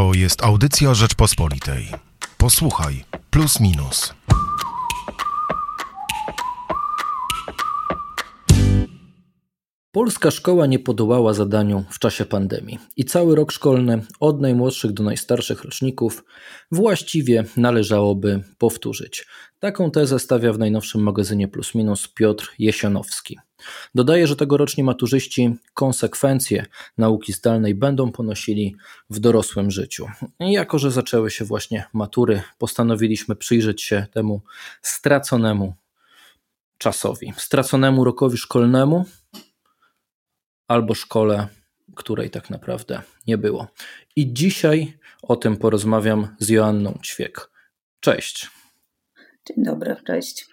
To jest audycja Rzeczpospolitej. Posłuchaj, plus minus. Polska szkoła nie podołała zadaniu w czasie pandemii i cały rok szkolny, od najmłodszych do najstarszych roczników, właściwie należałoby powtórzyć. Taką tezę stawia w najnowszym magazynie Plus Minus Piotr Jesionowski. Dodaje, że tegoroczni maturzyści konsekwencje nauki zdalnej będą ponosili w dorosłym życiu. I jako, że zaczęły się właśnie matury, postanowiliśmy przyjrzeć się temu straconemu czasowi, straconemu rokowi szkolnemu, albo szkole, której tak naprawdę nie było. I dzisiaj o tym porozmawiam z Joanną Ćwiek. Cześć. Dzień dobry, cześć.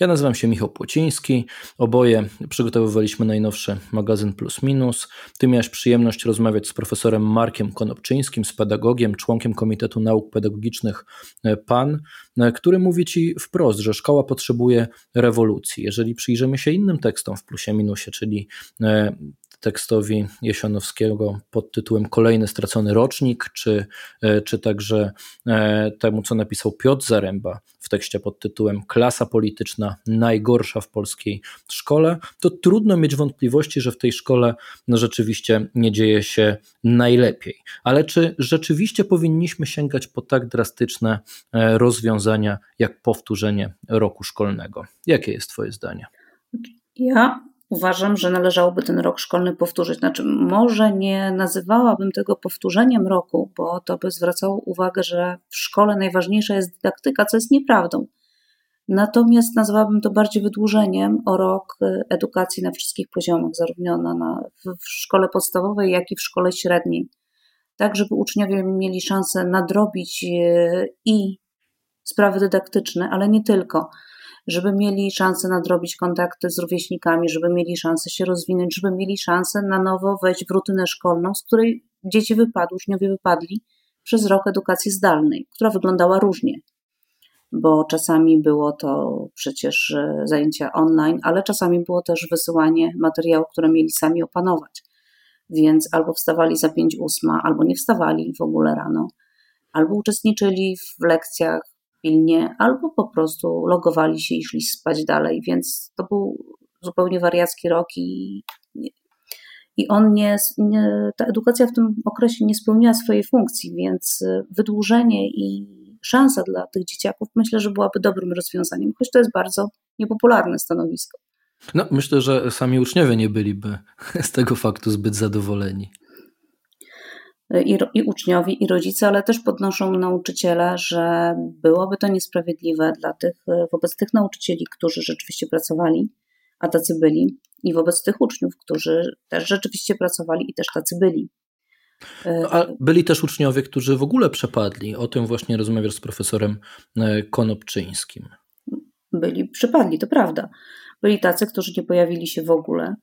Ja nazywam się Michał Płociński. Oboje przygotowywaliśmy najnowszy magazyn Plus Minus. Ty miałeś przyjemność rozmawiać z profesorem Markiem Konopczyńskim, z pedagogiem, członkiem Komitetu Nauk Pedagogicznych e, PAN, e, który mówi ci wprost, że szkoła potrzebuje rewolucji. Jeżeli przyjrzymy się innym tekstom w Plusie Minusie, czyli e, tekstowi Jesionowskiego pod tytułem Kolejny stracony rocznik, czy, e, czy także e, temu, co napisał Piotr Zaręba w tekście pod tytułem Klasa polityczna najgorsza w polskiej szkole, to trudno mieć wątpliwości, że w tej szkole no, rzeczywiście nie dzieje się najlepiej. Ale czy rzeczywiście powinniśmy sięgać po tak drastyczne e, rozwiązania, jak powtórzenie roku szkolnego? Jakie jest Twoje zdanie? Ja uważam, że należałoby ten rok szkolny powtórzyć. Znaczy, może nie nazywałabym tego powtórzeniem roku, bo to by zwracało uwagę, że w szkole najważniejsza jest dydaktyka, co jest nieprawdą. Natomiast nazwałabym to bardziej wydłużeniem o rok y, edukacji na wszystkich poziomach, zarówno na, na, w szkole podstawowej, jak i w szkole średniej. Tak, żeby uczniowie mieli szansę nadrobić y, i sprawy dydaktyczne, ale nie tylko żeby mieli szansę nadrobić kontakty z rówieśnikami, żeby mieli szansę się rozwinąć, żeby mieli szansę na nowo wejść w rutynę szkolną, z której dzieci wypadły, uczniowie wypadli przez rok edukacji zdalnej, która wyglądała różnie. Bo czasami było to przecież e, zajęcia online, ale czasami było też wysyłanie materiałów, które mieli sami opanować. Więc albo wstawali za 5 ósma, albo nie wstawali w ogóle rano, albo uczestniczyli w lekcjach pilnie, albo po prostu logowali się i szli spać dalej, więc to był zupełnie wariacki rok i, i on nie, nie, ta edukacja w tym okresie nie spełniła swojej funkcji, więc wydłużenie i szansa dla tych dzieciaków myślę, że byłaby dobrym rozwiązaniem, choć to jest bardzo niepopularne stanowisko. No, myślę, że sami uczniowie nie byliby z tego faktu zbyt zadowoleni i, i uczniowie, i rodzice, ale też podnoszą nauczyciele, że byłoby to niesprawiedliwe dla tych, wobec tych nauczycieli, którzy rzeczywiście pracowali, a tacy byli, i wobec tych uczniów, którzy też rzeczywiście pracowali i też tacy byli. No, a byli też uczniowie, którzy w ogóle przepadli. O tym właśnie rozmawiasz z profesorem e, Konopczyńskim. Byli, przepadli, to prawda. Byli tacy, którzy nie pojawili się w ogóle.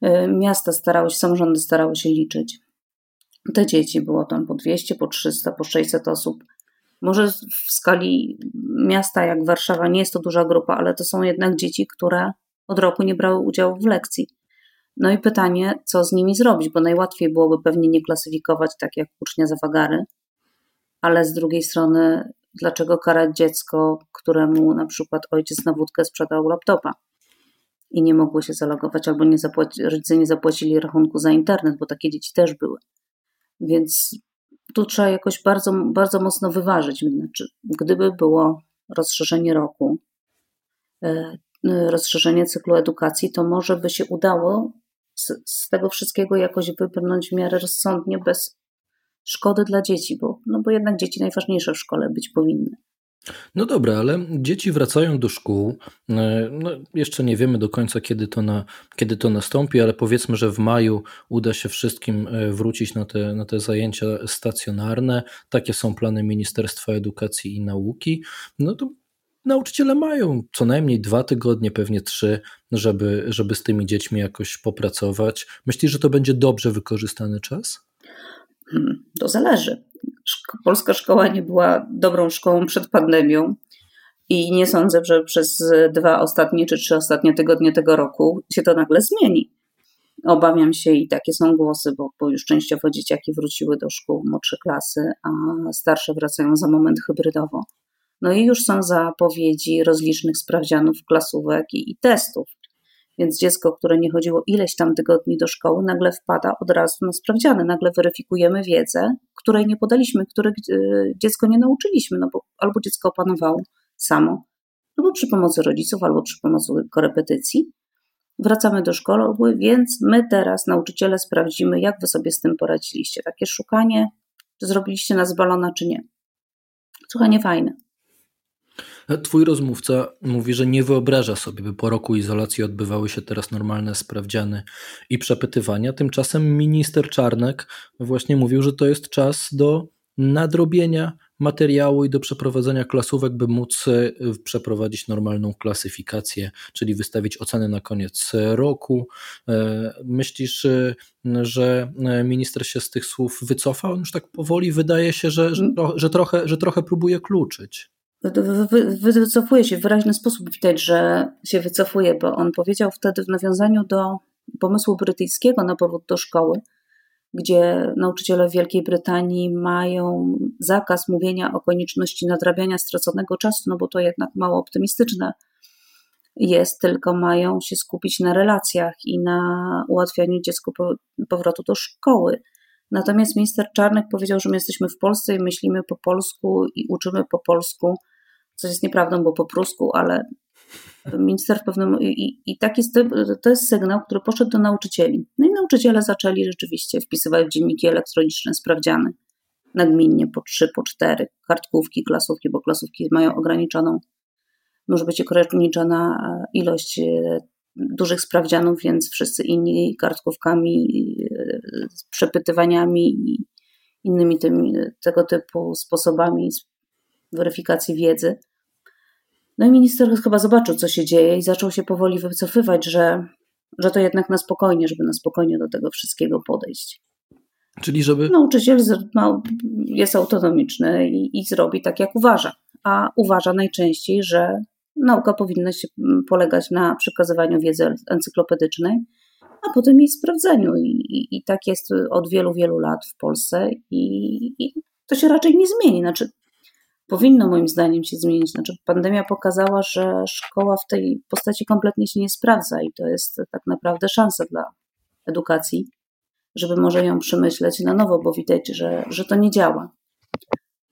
E, miasta starały się, samorządy starały się liczyć te dzieci było tam po 200, po 300, po 600 osób. Może w skali miasta jak Warszawa nie jest to duża grupa, ale to są jednak dzieci, które od roku nie brały udziału w lekcji. No i pytanie, co z nimi zrobić, bo najłatwiej byłoby pewnie nie klasyfikować tak jak ucznia za wagary, ale z drugiej strony, dlaczego karać dziecko, któremu na przykład ojciec na wódkę sprzedał laptopa i nie mogło się zalogować, albo nie rodzice nie zapłacili rachunku za internet, bo takie dzieci też były. Więc tu trzeba jakoś bardzo, bardzo mocno wyważyć. Znaczy, gdyby było rozszerzenie roku, e, rozszerzenie cyklu edukacji, to może by się udało z, z tego wszystkiego jakoś wybrnąć w miarę rozsądnie, bez szkody dla dzieci, bo, no bo jednak dzieci najważniejsze w szkole być powinny. No dobra, ale dzieci wracają do szkół. E, no, jeszcze nie wiemy do końca, kiedy to, na, kiedy to nastąpi, ale powiedzmy, że w maju uda się wszystkim e, wrócić na te, na te zajęcia stacjonarne. Takie są plany Ministerstwa Edukacji i Nauki. No to nauczyciele mają co najmniej dwa tygodnie, pewnie trzy, żeby, żeby z tymi dziećmi jakoś popracować. Myślisz, że to będzie dobrze wykorzystany czas? Hmm, to zależy polska szkoła nie była dobrą szkołą przed pandemią. I nie sądzę, że przez dwa ostatnie czy trzy ostatnie tygodnie tego roku się to nagle zmieni. Obawiam się i takie są głosy, bo, bo już częściowo dzieciaki wróciły do szkół młodsze klasy, a starsze wracają za moment hybrydowo. No i już są zapowiedzi rozlicznych sprawdzianów, klasówek i, i testów. Więc dziecko, które nie chodziło ileś tam tygodni do szkoły, nagle wpada od razu na sprawdziany. Nagle weryfikujemy wiedzę, której nie podaliśmy, której dziecko nie nauczyliśmy, no bo albo dziecko opanowało samo, albo przy pomocy rodziców, albo przy pomocy korepetycji. Wracamy do szkoły, więc my teraz, nauczyciele, sprawdzimy, jak wy sobie z tym poradziliście. Takie szukanie, czy zrobiliście nas balona, czy nie. Słuchaj, nie fajne. Twój rozmówca mówi, że nie wyobraża sobie, by po roku izolacji odbywały się teraz normalne sprawdziany i przepytywania. Tymczasem minister Czarnek właśnie mówił, że to jest czas do nadrobienia materiału i do przeprowadzenia klasówek, by móc e, przeprowadzić normalną klasyfikację, czyli wystawić oceny na koniec roku. E, myślisz, e, że minister się z tych słów wycofa? On już tak powoli wydaje się, że, że, mm. że, trochę, że trochę próbuje kluczyć wycofuje się w wyraźny sposób. Widać, że się wycofuje, bo on powiedział wtedy w nawiązaniu do pomysłu brytyjskiego na powrót do szkoły, gdzie nauczyciele w Wielkiej Brytanii mają zakaz mówienia o konieczności nadrabiania straconego czasu, no bo to jednak mało optymistyczne jest, tylko mają się skupić na relacjach i na ułatwianiu dziecku powrotu do szkoły. Natomiast minister Czarnek powiedział, że my jesteśmy w Polsce i myślimy po polsku i uczymy po polsku, co jest nieprawdą, bo po prusku, ale minister w pewnym. I, i taki to jest sygnał, który poszedł do nauczycieli. No i nauczyciele zaczęli rzeczywiście wpisywać w dzienniki elektroniczne sprawdziany nagminnie po trzy, po cztery kartkówki, klasówki, bo klasówki mają ograniczoną, może być ograniczona ilość e, dużych sprawdzianów, więc wszyscy inni kartkówkami, e, przepytywaniami i innymi tymi, tego typu sposobami weryfikacji wiedzy. No i minister chyba zobaczył, co się dzieje i zaczął się powoli wycofywać, że, że to jednak na spokojnie, żeby na spokojnie do tego wszystkiego podejść. Czyli żeby. Nauczyciel jest autonomiczny i, i zrobi tak, jak uważa. A uważa najczęściej, że nauka powinna się polegać na przekazywaniu wiedzy encyklopedycznej, a potem jej sprawdzeniu. I, i, i tak jest od wielu, wielu lat w Polsce i, i to się raczej nie zmieni. Znaczy, powinno moim zdaniem się zmienić. Znaczy, pandemia pokazała, że szkoła w tej postaci kompletnie się nie sprawdza i to jest tak naprawdę szansa dla edukacji, żeby może ją przemyśleć na nowo, bo widać, że, że to nie działa.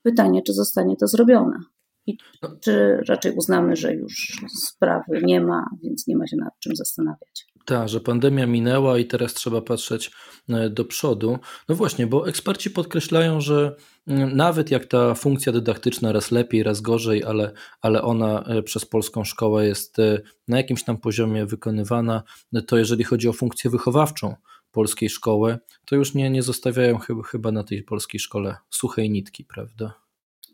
Pytanie, czy zostanie to zrobione? I czy raczej uznamy, że już sprawy nie ma, więc nie ma się nad czym zastanawiać. Tak, że pandemia minęła i teraz trzeba patrzeć e, do przodu. No właśnie, bo eksperci podkreślają, że mm, nawet jak ta funkcja dydaktyczna raz lepiej, raz gorzej, ale, ale ona e, przez polską szkołę jest e, na jakimś tam poziomie wykonywana, to jeżeli chodzi o funkcję wychowawczą polskiej szkoły, to już nie, nie zostawiają chyba, na tej polskiej szkole suchej nitki, prawda?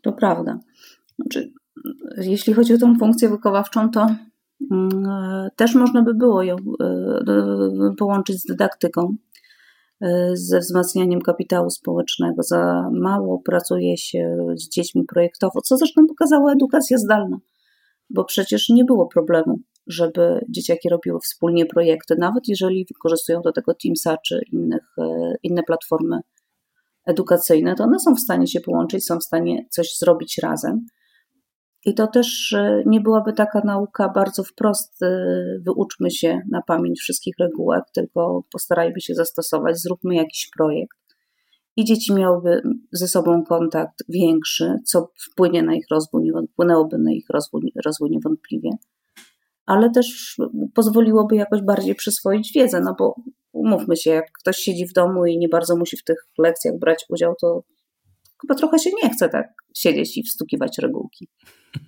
To prawda. Znaczy, jeśli chodzi o tą funkcję wychowawczą, to też można by było ją e, połączyć z dydaktyką, e, ze wzmacnianiem kapitału społecznego. Za mało pracuje się z dziećmi projektowo, co zresztą pokazała edukacja zdalna, bo przecież nie było problemu, żeby dzieciaki robiły wspólnie projekty, nawet jeżeli wykorzystują do tego Teamsa czy innych, e, inne platformy edukacyjne, to one są w stanie się połączyć, są w stanie coś zrobić razem. I to też e, nie byłaby taka nauka bardzo wprost, e, wyuczmy się na pamięć wszystkich regułek, tylko postarajmy się zastosować, zróbmy jakiś projekt. I dzieci miałyby ze sobą kontakt większy, co wpłynie na ich rozwój, wpłynęłoby na ich rozwój, rozwój niewątpliwie, ale też pozwoliłoby jakoś bardziej przyswoić wiedzę, no bo umówmy się, jak ktoś siedzi w domu i nie bardzo musi w tych lekcjach brać udział, to chyba trochę się nie chce tak siedzieć i wstukiwać regułki.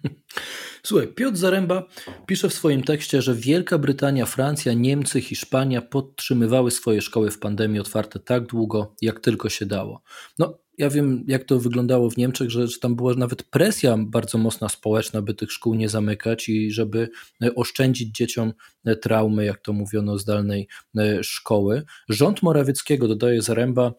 Słuchaj, Piotr Zaręba pisze w swoim tekście, że Wielka Brytania, Francja, Niemcy, Hiszpania podtrzymywały swoje szkoły w pandemii otwarte tak długo, jak tylko się dało. No, ja wiem, jak to wyglądało w Niemczech, że, że tam była nawet presja bardzo mocna społeczna, by tych szkół nie zamykać i żeby e, oszczędzić dzieciom e, traumy, jak to mówiono, zdalnej e, szkoły. Rząd Morawieckiego, dodaje Zaręba,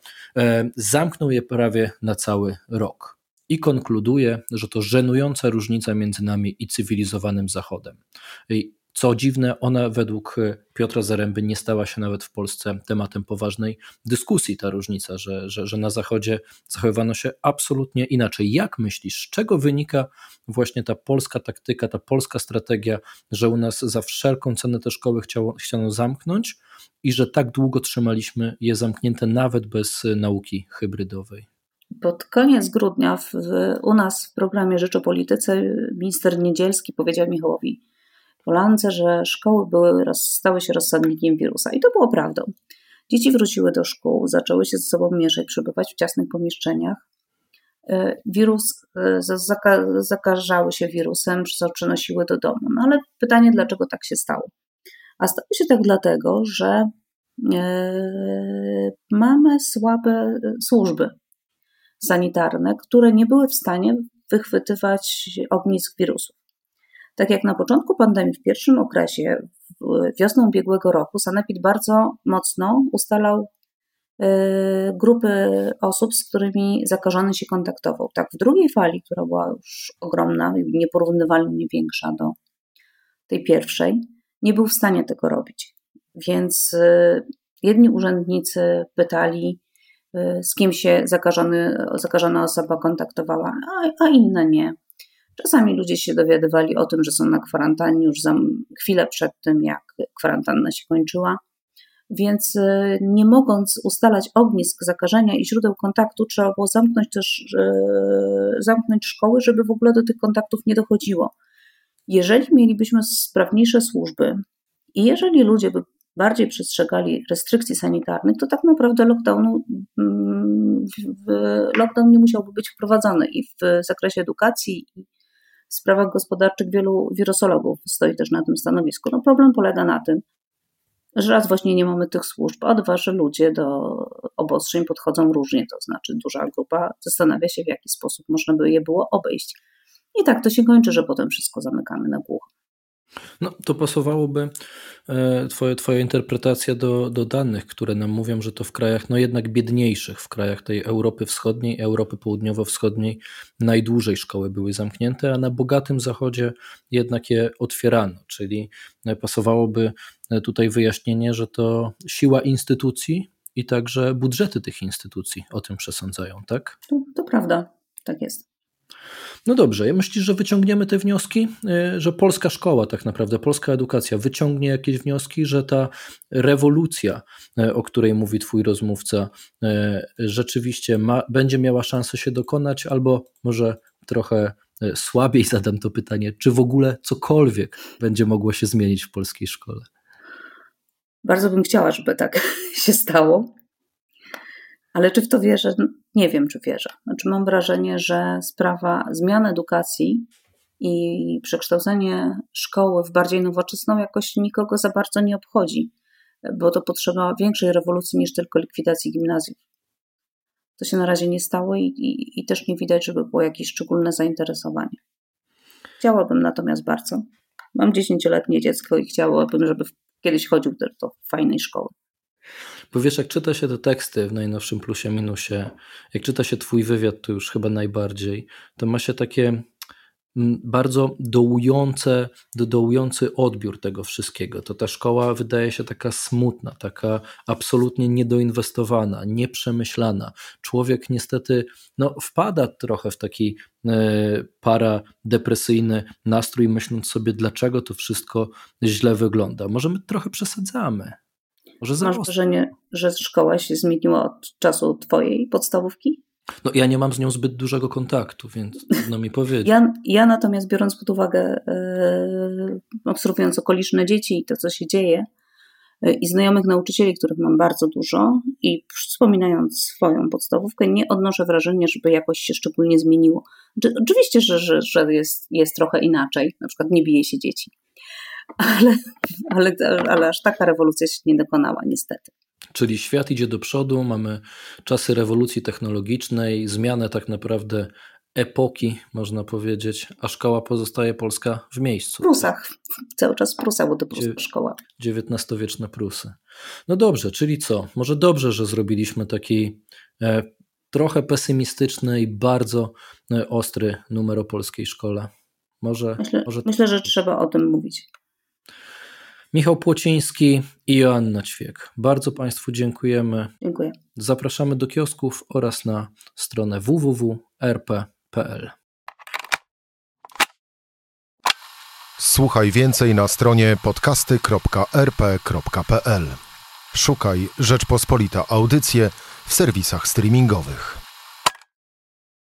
zamknął je prawie na cały rok i konkluduje, że to żenująca różnica między nami i cywilizowanym Zachodem. I Co dziwne, ona według Piotra Zaręby nie stała się nawet w Polsce tematem poważnej dyskusji, ta różnica, że, że, że na Zachodzie zachowywano się absolutnie inaczej. Jak myślisz, z czego wynika właśnie ta polska taktyka, ta polska strategia, że u nas za wszelką cenę te szkoły chciało, chciano zamknąć i że tak długo trzymaliśmy je zamknięte nawet bez nauki hybrydowej? Pod koniec grudnia w, u nas w programie Rzecz o Polityce minister Niedzielski powiedział Michałowi Polance, że szkoły były, stały się rozsadnikiem wirusa. I to było prawdą. Dzieci wróciły do szkół, zaczęły się ze sobą mieszać, przebywać w ciasnych pomieszczeniach. E, wirus, e, zakażały się wirusem, przenosiły do domu. No ale pytanie, dlaczego tak się stało? A stało się tak dlatego, że e, mamy słabe służby sanitarne, które nie były w stanie wychwytywać ognisk wirusów. Tak jak na początku pandemii, w pierwszym okresie, wiosną ubiegłego roku, Sanepid bardzo mocno ustalał y, grupy osób, z którymi zakażony się kontaktował. Tak, w drugiej fali, która była już ogromna i nieporównywalnie większa do tej pierwszej, nie był w stanie tego robić. Więc y, jedni urzędnicy pytali, y, z kim się zakażony, zakażona osoba kontaktowała, a, a inne nie. Czasami ludzie się dowiadywali o tym, że są na kwarantannie już za chwilę przed tym, jak kwarantanna się kończyła. Więc y, nie mogąc ustalać ognisk zakażenia i źródeł kontaktu, trzeba było zamknąć też zamknąć szkoły, żeby w ogóle do tych kontaktów nie dochodziło. Jeżeli mielibyśmy sprawniejsze służby i jeżeli ludzie by bardziej przestrzegali restrykcji sanitarnych, to tak naprawdę lockdownu, mm, lockdown nie musiałby być wprowadzony i w zakresie edukacji i w sprawach gospodarczych wielu wirusologów stoi też na tym stanowisku. No problem polega na tym, że raz właśnie nie mamy tych służb, a dwa, że ludzie do obostrzeń podchodzą różnie, to znaczy duża grupa zastanawia się, w jaki sposób można by je było obejść. I tak to się kończy, że potem wszystko zamykamy na głucho. No, to pasowałoby e, twoje, Twoja interpretacja do, do danych, które nam mówią, że to w krajach no jednak biedniejszych, w krajach tej Europy Wschodniej, Europy Południowo-Wschodniej najdłużej szkoły były zamknięte, a na bogatym zachodzie jednak je otwierano. Czyli e, pasowałoby e, tutaj wyjaśnienie, że to siła instytucji i także budżety tych instytucji o tym przesądzają, tak? To, to prawda, tak jest. No dobrze, myślisz, że wyciągniemy te wnioski, y, że polska szkoła, tak naprawdę polska edukacja wyciągnie jakieś wnioski, że ta rewolucja, y, o której mówi Twój rozmówca, y, rzeczywiście ma, będzie miała szansę się dokonać, albo może trochę słabiej zadam to pytanie, czy w ogóle cokolwiek będzie mogło się zmienić w polskiej szkole? Bardzo bym chciała, żeby tak się stało. Ale czy w to wierzę? Nie wiem, czy wierzę. Znaczy, mam wrażenie, że sprawa zmian edukacji i przekształcenie szkoły w bardziej nowoczesną jakoś nikogo za bardzo nie obchodzi, bo to potrzeba większej rewolucji niż tylko likwidacji gimnazjów. To się na razie nie stało i, i, i też nie widać, żeby było jakieś szczególne zainteresowanie. Chciałabym natomiast bardzo. Mam dziesięcioletnie dziecko i chciałabym, żeby kiedyś chodził też do fajnej szkoły. Bo wiesz, jak czyta się te teksty w najnowszym plusie minusie, jak czyta się twój wywiad, to już chyba najbardziej, to ma się takie mm, bardzo dołujące, dołujący odbiór tego wszystkiego. To ta szkoła wydaje się taka smutna, taka absolutnie niedoinwestowana, nieprzemyślana. Człowiek niestety no, wpada trochę w taki e, paradepresyjny nastrój, myśląc sobie, dlaczego to wszystko źle wygląda. Może my trochę przesadzamy. Może Masz wrażenie, że szkoła się zmieniła od czasu twojej podstawówki? No ja nie mam z nią zbyt dużego kontaktu, więc trudno mi powiedzieć. Ja, ja natomiast biorąc pod uwagę, yy, obserwując okoliczne dzieci i to, co się dzieje, yy, i znajomych nauczycieli, których mam bardzo dużo, i wspominając swoją podstawówkę, nie odnoszę wrażenia, żeby jakoś się szczególnie zmieniło. Oczywiście, że, że, że jest, jest trochę inaczej, na przykład nie bije się dzieci ale, ale, ale aż taka rewolucja się nie dokonała, niestety. Czyli świat idzie do przodu, mamy czasy rewolucji technologicznej, zmianę tak naprawdę epoki, można powiedzieć, a szkoła pozostaje polska w miejscu. W Prusach, cały czas Prusa, bo to pruska szkoła. XIX-wieczne Prusy. No dobrze, czyli co? Może dobrze, że zrobiliśmy taki e, trochę pesymistyczny i bardzo e, ostry numer o polskiej szkole. Może, myślę, może... myślę, że trzeba o tym mówić. Michał Płociński i Joanna Ćwiek. Bardzo Państwu dziękujemy. Dziękuję. Zapraszamy do kiosków oraz na stronę www.rp.pl. Słuchaj więcej na stronie podcasty.rp.pl. Szukaj Rzeczpospolita Audycje w serwisach streamingowych.